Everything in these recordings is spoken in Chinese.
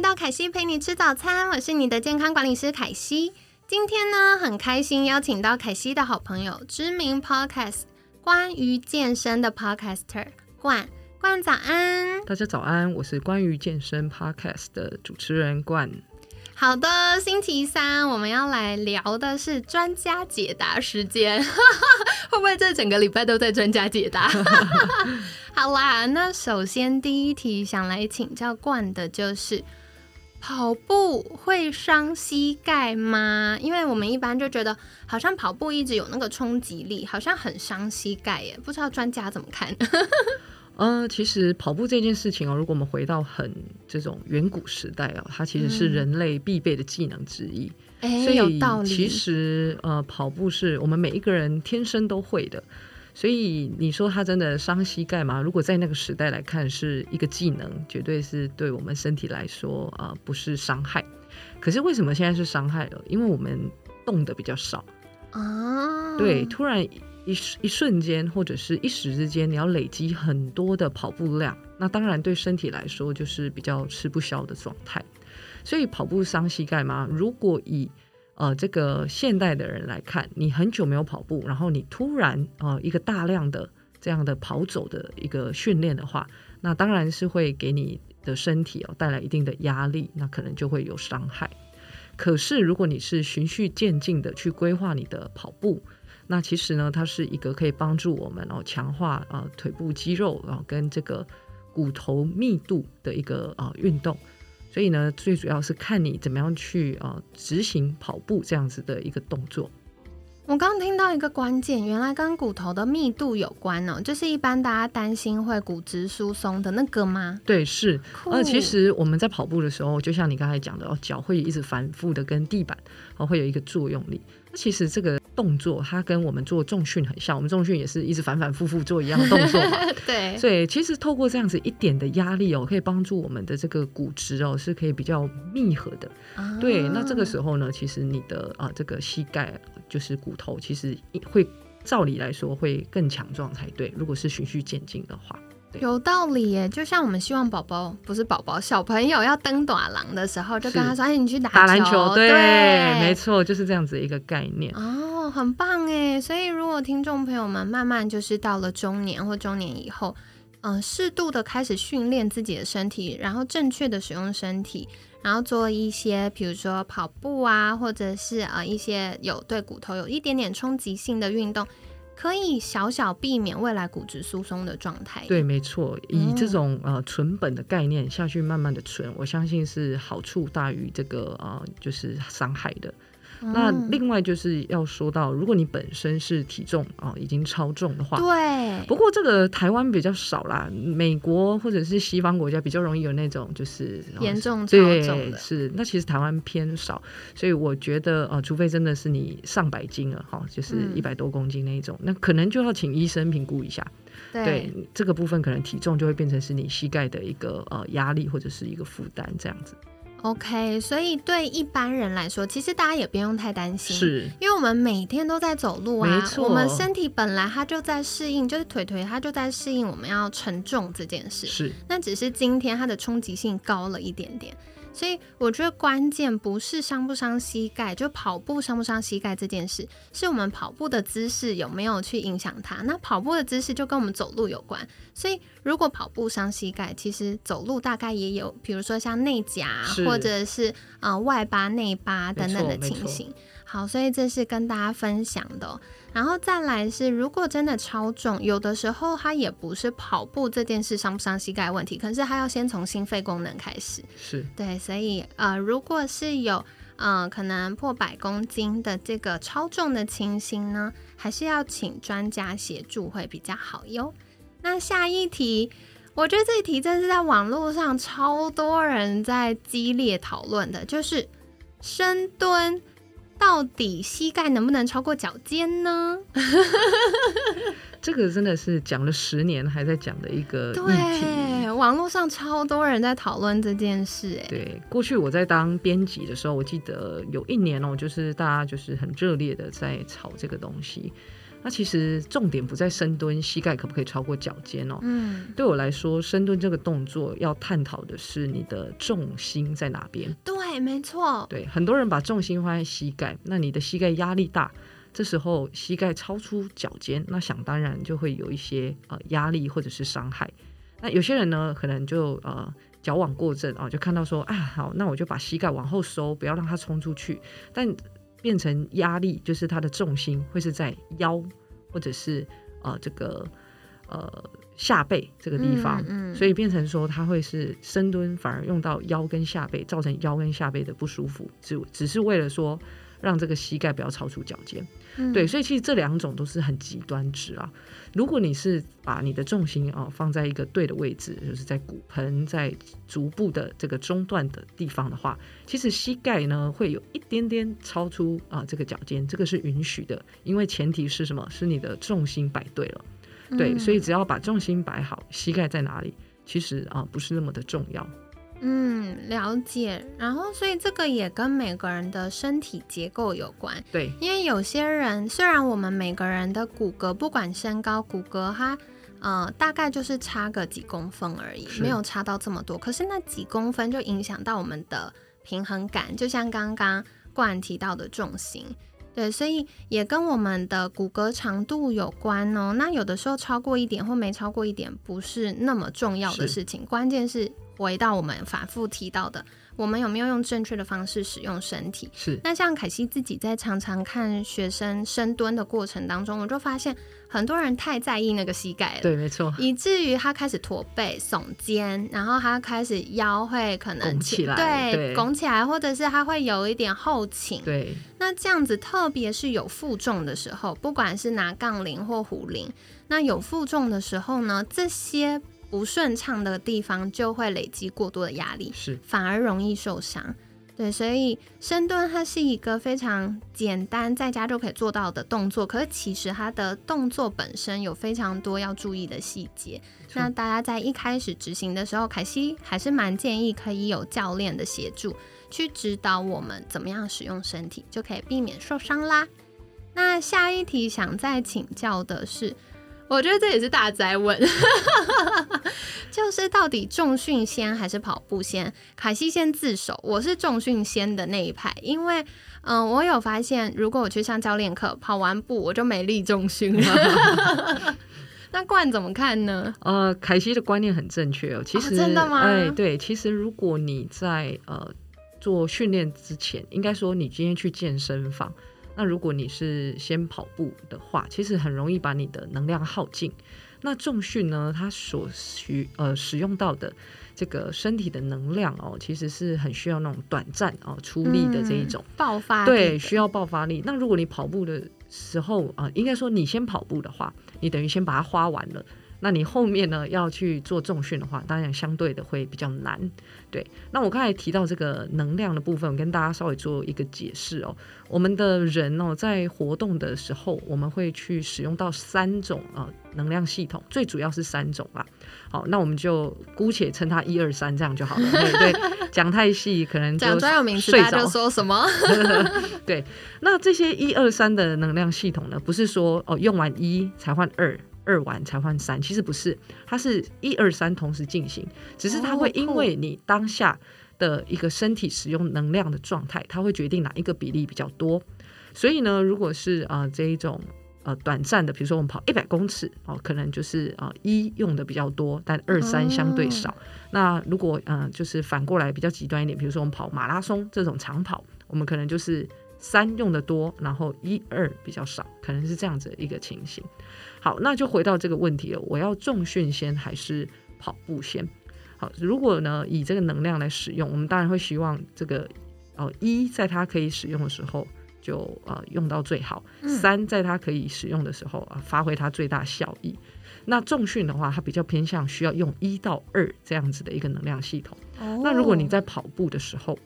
来到凯西陪你吃早餐，我是你的健康管理师凯西。今天呢，很开心邀请到凯西的好朋友，知名 Podcast 关于健身的 Podcaster 冠冠早安，大家早安，我是关于健身 Podcast 的主持人冠。好的，星期三我们要来聊的是专家解答时间，会不会这整个礼拜都在专家解答？好啦，那首先第一题想来请教冠的就是跑步会伤膝盖吗？因为我们一般就觉得好像跑步一直有那个冲击力，好像很伤膝盖耶，不知道专家怎么看？呃，其实跑步这件事情哦，如果我们回到很这种远古时代哦，它其实是人类必备的技能之一。哎，所有道理。其实呃，跑步是我们每一个人天生都会的。所以你说他真的伤膝盖吗？如果在那个时代来看，是一个技能，绝对是对我们身体来说啊，不是伤害。可是为什么现在是伤害了？因为我们动的比较少啊。对，突然。一一瞬间或者是一时之间，你要累积很多的跑步量，那当然对身体来说就是比较吃不消的状态。所以跑步伤膝盖吗？如果以呃这个现代的人来看，你很久没有跑步，然后你突然呃一个大量的这样的跑走的一个训练的话，那当然是会给你的身体哦带来一定的压力，那可能就会有伤害。可是如果你是循序渐进的去规划你的跑步，那其实呢，它是一个可以帮助我们哦强化啊腿部肌肉然后跟这个骨头密度的一个啊运动，所以呢，最主要是看你怎么样去啊执行跑步这样子的一个动作。我刚刚听到一个关键，原来跟骨头的密度有关哦，就是一般大家担心会骨质疏松的那个吗？对，是。呃，其实我们在跑步的时候，就像你刚才讲的，哦，脚会一直反复的跟地板哦会有一个作用力。那其实这个。动作它跟我们做重训很像，我们重训也是一直反反复复做一样的动作嘛。对，所以其实透过这样子一点的压力哦，可以帮助我们的这个骨质哦，是可以比较密合的。对，那这个时候呢，其实你的啊这个膝盖就是骨头，其实会照理来说会更强壮才对。如果是循序渐进的话。有道理耶，就像我们希望宝宝不是宝宝，小朋友要登短廊的时候，就跟他说：“哎，你去打打篮球。”对，没错，就是这样子一个概念。哦，很棒哎！所以如果听众朋友们慢慢就是到了中年或中年以后，嗯，适度的开始训练自己的身体，然后正确的使用身体，然后做一些比如说跑步啊，或者是呃一些有对骨头有一点点冲击性的运动。可以小小避免未来骨质疏松的状态。对，没错，以这种呃存本的概念下去慢慢的存，我相信是好处大于这个呃就是伤害的。那另外就是要说到，如果你本身是体重啊已经超重的话，对。不过这个台湾比较少啦，美国或者是西方国家比较容易有那种就是严重超重的。是，那其实台湾偏少，所以我觉得啊，除非真的是你上百斤了哈，就是一百多公斤那一种，那可能就要请医生评估一下。对，这个部分可能体重就会变成是你膝盖的一个呃压力或者是一个负担这样子。OK，所以对一般人来说，其实大家也不用太担心，是因为我们每天都在走路啊，我们身体本来它就在适应，就是腿腿它就在适应我们要承重这件事，是，那只是今天它的冲击性高了一点点。所以我觉得关键不是伤不伤膝盖，就跑步伤不伤膝盖这件事，是我们跑步的姿势有没有去影响它。那跑步的姿势就跟我们走路有关，所以如果跑步伤膝盖，其实走路大概也有，比如说像内夹或者是呃外八内八等等的情形。好，所以这是跟大家分享的。然后再来是，如果真的超重，有的时候它也不是跑步这件事伤不伤膝盖问题，可是它要先从心肺功能开始。是对，所以呃，如果是有呃可能破百公斤的这个超重的情形呢，还是要请专家协助会比较好哟。那下一题。我觉得这一题真是在网络上超多人在激烈讨论的，就是深蹲到底膝盖能不能超过脚尖呢？这个真的是讲了十年还在讲的一个议题。对，网络上超多人在讨论这件事。哎，对，过去我在当编辑的时候，我记得有一年哦，就是大家就是很热烈的在吵这个东西。那其实重点不在深蹲，膝盖可不可以超过脚尖哦？嗯，对我来说，深蹲这个动作要探讨的是你的重心在哪边。对，没错。对，很多人把重心放在膝盖，那你的膝盖压力大。这时候膝盖超出脚尖，那想当然就会有一些呃压力或者是伤害。那有些人呢，可能就呃矫枉过正啊，就看到说啊好，那我就把膝盖往后收，不要让它冲出去。但变成压力，就是它的重心会是在腰或者是呃这个呃下背这个地方，所以变成说它会是深蹲反而用到腰跟下背，造成腰跟下背的不舒服，只只是为了说。让这个膝盖不要超出脚尖，对，所以其实这两种都是很极端值啊。如果你是把你的重心啊放在一个对的位置，就是在骨盆在足部的这个中段的地方的话，其实膝盖呢会有一点点超出啊这个脚尖，这个是允许的，因为前提是什么？是你的重心摆对了，对，所以只要把重心摆好，膝盖在哪里，其实啊不是那么的重要。嗯，了解。然后，所以这个也跟每个人的身体结构有关。对，因为有些人虽然我们每个人的骨骼，不管身高，骨骼它呃大概就是差个几公分而已，没有差到这么多。可是那几公分就影响到我们的平衡感，就像刚刚冠提到的重心。对，所以也跟我们的骨骼长度有关哦。那有的时候超过一点或没超过一点，不是那么重要的事情，关键是。回到我们反复提到的，我们有没有用正确的方式使用身体？是。那像凯西自己在常常看学生深蹲的过程当中，我就发现很多人太在意那个膝盖了，对，没错，以至于他开始驼背、耸肩，然后他开始腰会可能拱起来，对，拱起来，或者是他会有一点后倾。对。那这样子，特别是有负重的时候，不管是拿杠铃或壶铃，那有负重的时候呢，这些。不顺畅的地方就会累积过多的压力，是反而容易受伤。对，所以深蹲它是一个非常简单，在家就可以做到的动作。可是其实它的动作本身有非常多要注意的细节。那大家在一开始执行的时候，凯西还是蛮建议可以有教练的协助，去指导我们怎么样使用身体，就可以避免受伤啦。那下一题想再请教的是。我觉得这也是大灾问，就是到底重训先还是跑步先？凯西先自首，我是重训先的那一派，因为嗯，我有发现，如果我去上教练课，跑完步我就没力重训了。那冠怎么看呢？呃，凯西的观念很正确哦，其实真的吗？哎，对，其实如果你在呃做训练之前，应该说你今天去健身房。那如果你是先跑步的话，其实很容易把你的能量耗尽。那重训呢，它所需呃使用到的这个身体的能量哦，其实是很需要那种短暂哦出力的这一种爆发力，对，需要爆发力。那如果你跑步的时候啊，应该说你先跑步的话，你等于先把它花完了。那你后面呢要去做重训的话，当然相对的会比较难。对，那我刚才提到这个能量的部分，我跟大家稍微做一个解释哦。我们的人哦，在活动的时候，我们会去使用到三种啊能量系统，最主要是三种吧。好，那我们就姑且称它一二三这样就好了。对，讲太细可能讲专有名词大家就说什么？对，那这些一二三的能量系统呢，不是说哦用完一才换二。二完才换三，其实不是，它是一二三同时进行，只是它会因为你当下的一个身体使用能量的状态，它会决定哪一个比例比较多。所以呢，如果是啊这一种呃短暂的，比如说我们跑一百公尺哦，可能就是啊一用的比较多，但二三相对少。那如果嗯就是反过来比较极端一点，比如说我们跑马拉松这种长跑，我们可能就是三用的多，然后一二比较少，可能是这样子一个情形。好，那就回到这个问题了。我要重训先还是跑步先？好，如果呢以这个能量来使用，我们当然会希望这个哦一在它可以使用的时候就呃用到最好，三在它可以使用的时候啊发挥它最大效益。那重训的话，它比较偏向需要用一到二这样子的一个能量系统。哦那如果你在跑步的时候，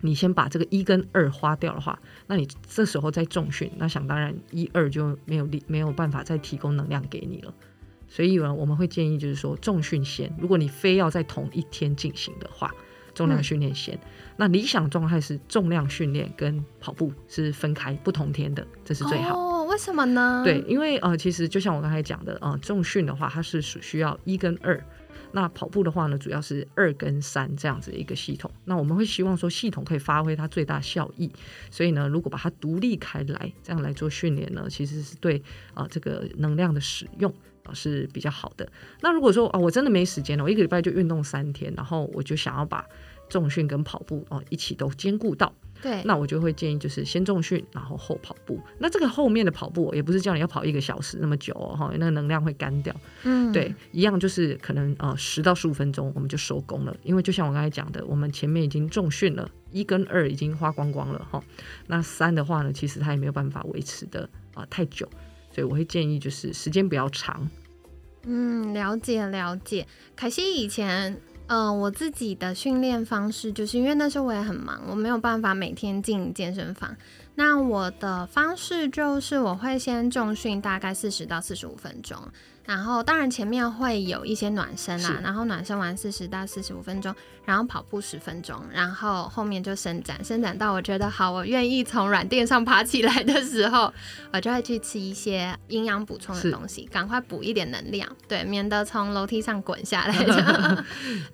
你先把这个一跟二花掉的话，那你这时候再重训，那想当然一二就没有力没有办法再提供能量给你了。所以呢，我们会建议就是说重训先，如果你非要在同一天进行的话，重量训练先。那理想状态是重量训练跟跑步是分开不同天的，这是最好。哦，为什么呢？对，，因为呃，其实就像我刚才讲的，呃，重训的话，它是属需要一跟二。那跑步的话呢，主要是二跟三这样子的一个系统。那我们会希望说，系统可以发挥它最大效益。所以呢，如果把它独立开来，这样来做训练呢，其实是对啊、这个能量的使用啊、是比较好的。那如果说啊、我真的没时间了，我一个礼拜就运动三天，然后我就想要把重训跟跑步哦、一起都兼顾到，对，那我就会建议就是先重训，然后后跑步。那这个后面的跑步也不是叫你要跑一个小时那么久哦，哈，那个能量会干掉。嗯，对，一样就是可能呃十到十五分钟我们就收工了，因为就像我刚才讲的，我们前面已经重训了，一跟二已经花光光了哈。那三的话呢，其实它也没有办法维持的啊、太久，所以我会建议就是时间比较长。嗯，了解了解。凯西以前，嗯，我自己的训练方式，就是因为那时候我也很忙，我没有办法每天进健身房。那我的方式就是，我会先重训大概四十到四十五分钟，然后当然前面会有一些暖身啦是，然后暖身完四十到四十五分钟，然后跑步十分钟，然后后面就伸展，伸展到我觉得好，我愿意从软垫上爬起来的时候，我就会去吃一些营养补充的东西，赶快补一点能量，对，免得从楼梯上滚下来。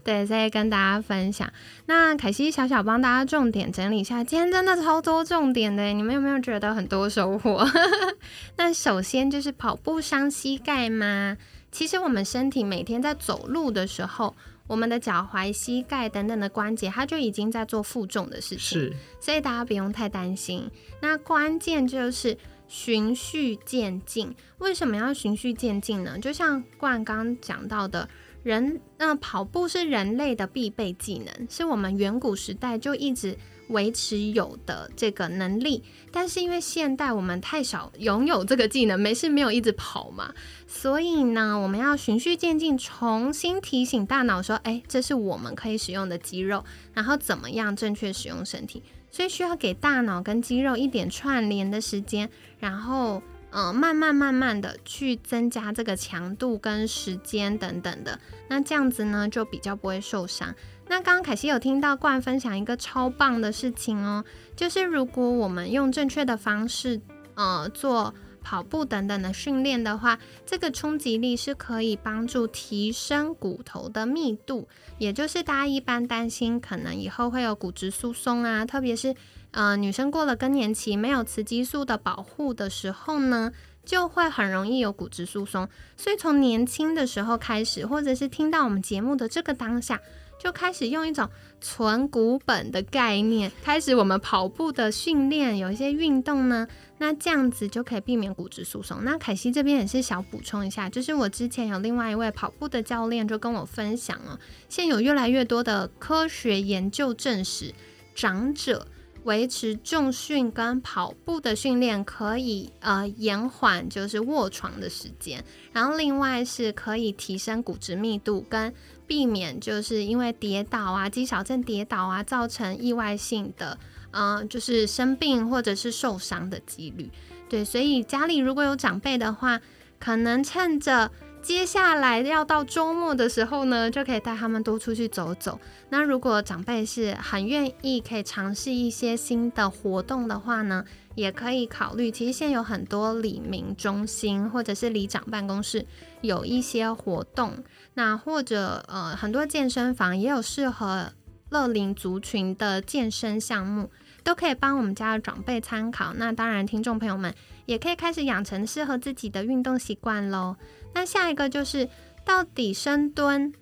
对，所以跟大家分享。那凯西小小帮大家重点整理一下，今天真的超多重点的，你们有没有觉得很多收获？那首先就是跑步伤膝盖吗？其实我们身体每天在走路的时候，我们的脚踝、膝盖等等的关节，它就已经在做负重的事情。是所以大家不用太担心。那关键就是循序渐进。为什么要循序渐进呢？就像冠刚讲到的，人那、跑步是人类的必备技能，是我们远古时代就一直维持有的这个能力。但是因为现代我们太少拥有这个技能，没事没有一直跑嘛，所以呢，我们要循序渐进，重新提醒大脑说，哎，这是我们可以使用的肌肉，然后怎么样正确使用身体。所以需要给大脑跟肌肉一点串联的时间，然后呃慢慢慢慢的去增加这个强度跟时间等等的，那这样子呢就比较不会受伤。那刚刚凯西有听到冠分享一个超棒的事情哦，就是如果我们用正确的方式呃做跑步等等的训练的话，这个冲击力是可以帮助提升骨头的密度，也就是大家一般担心可能以后会有骨质疏松啊，特别是呃女生过了更年期没有雌激素的保护的时候呢，就会很容易有骨质疏松。所以从年轻的时候开始，或者是听到我们节目的这个当下，就开始用一种存骨本的概念，开始我们跑步的训练，有一些运动呢，那这样子就可以避免骨质疏松。那凯西这边也是小补充一下，就是我之前有另外一位跑步的教练就跟我分享哦，现有越来越多的科学研究证实，长者。维持重训跟跑步的训练可以呃延缓就是卧床的时间，然后另外是可以提升骨质密度跟避免就是因为跌倒啊、肌少症跌倒啊造成意外性的呃就是生病或者是受伤的几率。对，所以家里如果有长辈的话，可能趁着接下来要到周末的时候呢，就可以带他们多出去走走。那如果长辈是很愿意可以尝试一些新的活动的话呢，也可以考虑。其实现在有很多里民中心或者是里长办公室有一些活动，那或者呃很多健身房也有适合乐龄族群的健身项目，都可以帮我们家的长辈参考。那当然，听众朋友们也可以开始养成适合自己的运动习惯喽。那下一个就是，到底深蹲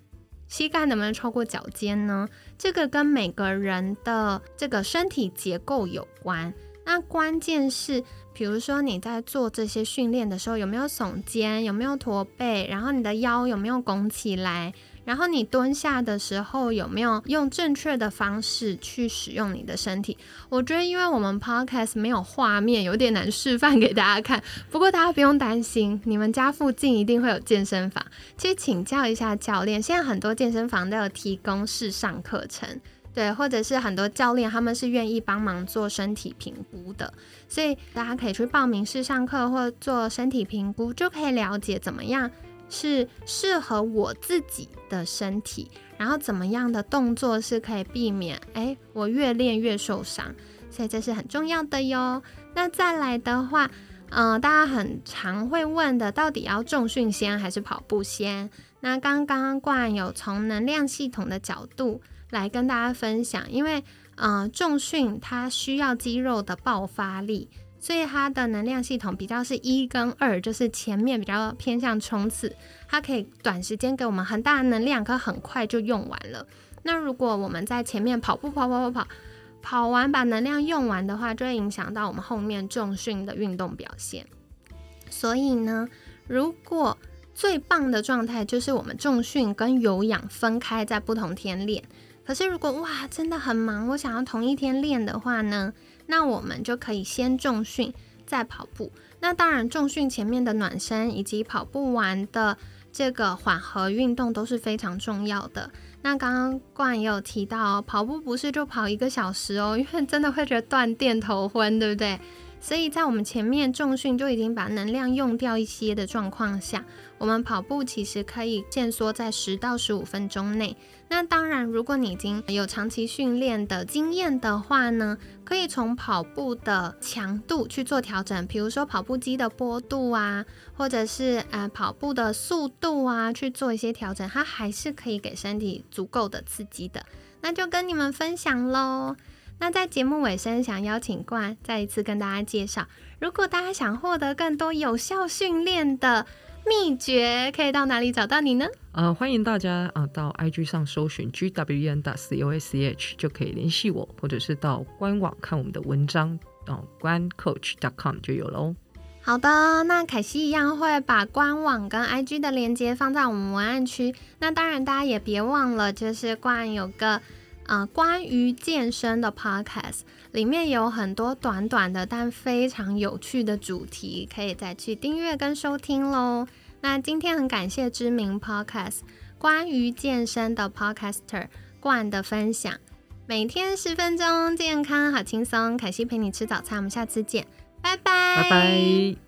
膝盖能不能超过脚尖呢？这个跟每个人的这个身体结构有关。那关键是，比如说你在做这些训练的时候，有没有耸肩，有没有驼背，然后你的腰有没有拱起来，然后你蹲下的时候有没有用正确的方式去使用你的身体？我觉得，因为我们 podcast 没有画面，有点难示范给大家看。不过大家不用担心，你们家附近一定会有健身房，其实请教一下教练。现在很多健身房都有提供试上课程，对，或者是很多教练他们是愿意帮忙做身体评估的，所以大家可以去报名试上课或做身体评估，就可以了解怎么样。是适合我自己的身体，然后怎么样的动作是可以避免？哎，我越练越受伤，所以这是很重要的哟。那再来的话，嗯，大家很常会问的，到底要重训先还是跑步先？那刚刚冠有从能量系统的角度来跟大家分享，因为嗯，重训它需要肌肉的爆发力。所以它的能量系统比较是一跟二，就是前面比较偏向冲刺，它可以短时间给我们很大的能量，可很快就用完了。那如果我们在前面跑步跑跑跑跑，跑完把能量用完的话，就会影响到我们后面重训的运动表现。所以呢，如果最棒的状态就是我们重训跟有氧分开在不同天练。可是如果哇真的很忙，我想要同一天练的话呢？那我们就可以先重训，再跑步。那当然，重训前面的暖身以及跑步完的这个缓和运动都是非常重要的。那刚刚冠也有提到，跑步不是就跑一个小时哦，因为真的会觉得断电头昏，对不对？所以在我们前面重训就已经把能量用掉一些的状况下，我们跑步其实可以限缩在十到十五分钟内。那当然，如果你已经有长期训练的经验的话呢，可以从跑步的强度去做调整，比如说跑步机的坡度啊，或者是呃跑步的速度啊，去做一些调整，它还是可以给身体足够的刺激的。那就跟你们分享喽。那在节目尾声，想邀请冠再一次跟大家介绍，如果大家想获得更多有效训练的秘诀，可以到哪里找到你呢？呃，欢迎大家啊到 IG 上搜寻 G W N 打 C O S H 就可以联系我，或者是到官网看我们的文章哦，官 Coach.com 就有喽。好的，那凯西一样会把官网跟 IG 的链接放在我们文案区。那当然，大家也别忘了，就是冠有个。啊，关于健身的 podcast 里面有很多短短的但非常有趣的主题，可以再去订阅跟收听喽。那今天很感谢知名 podcast 关于健身的 podcaster 冠的分享，每天十分钟，健康好轻松。凯西陪你吃早餐，我们下次见，拜拜，拜拜。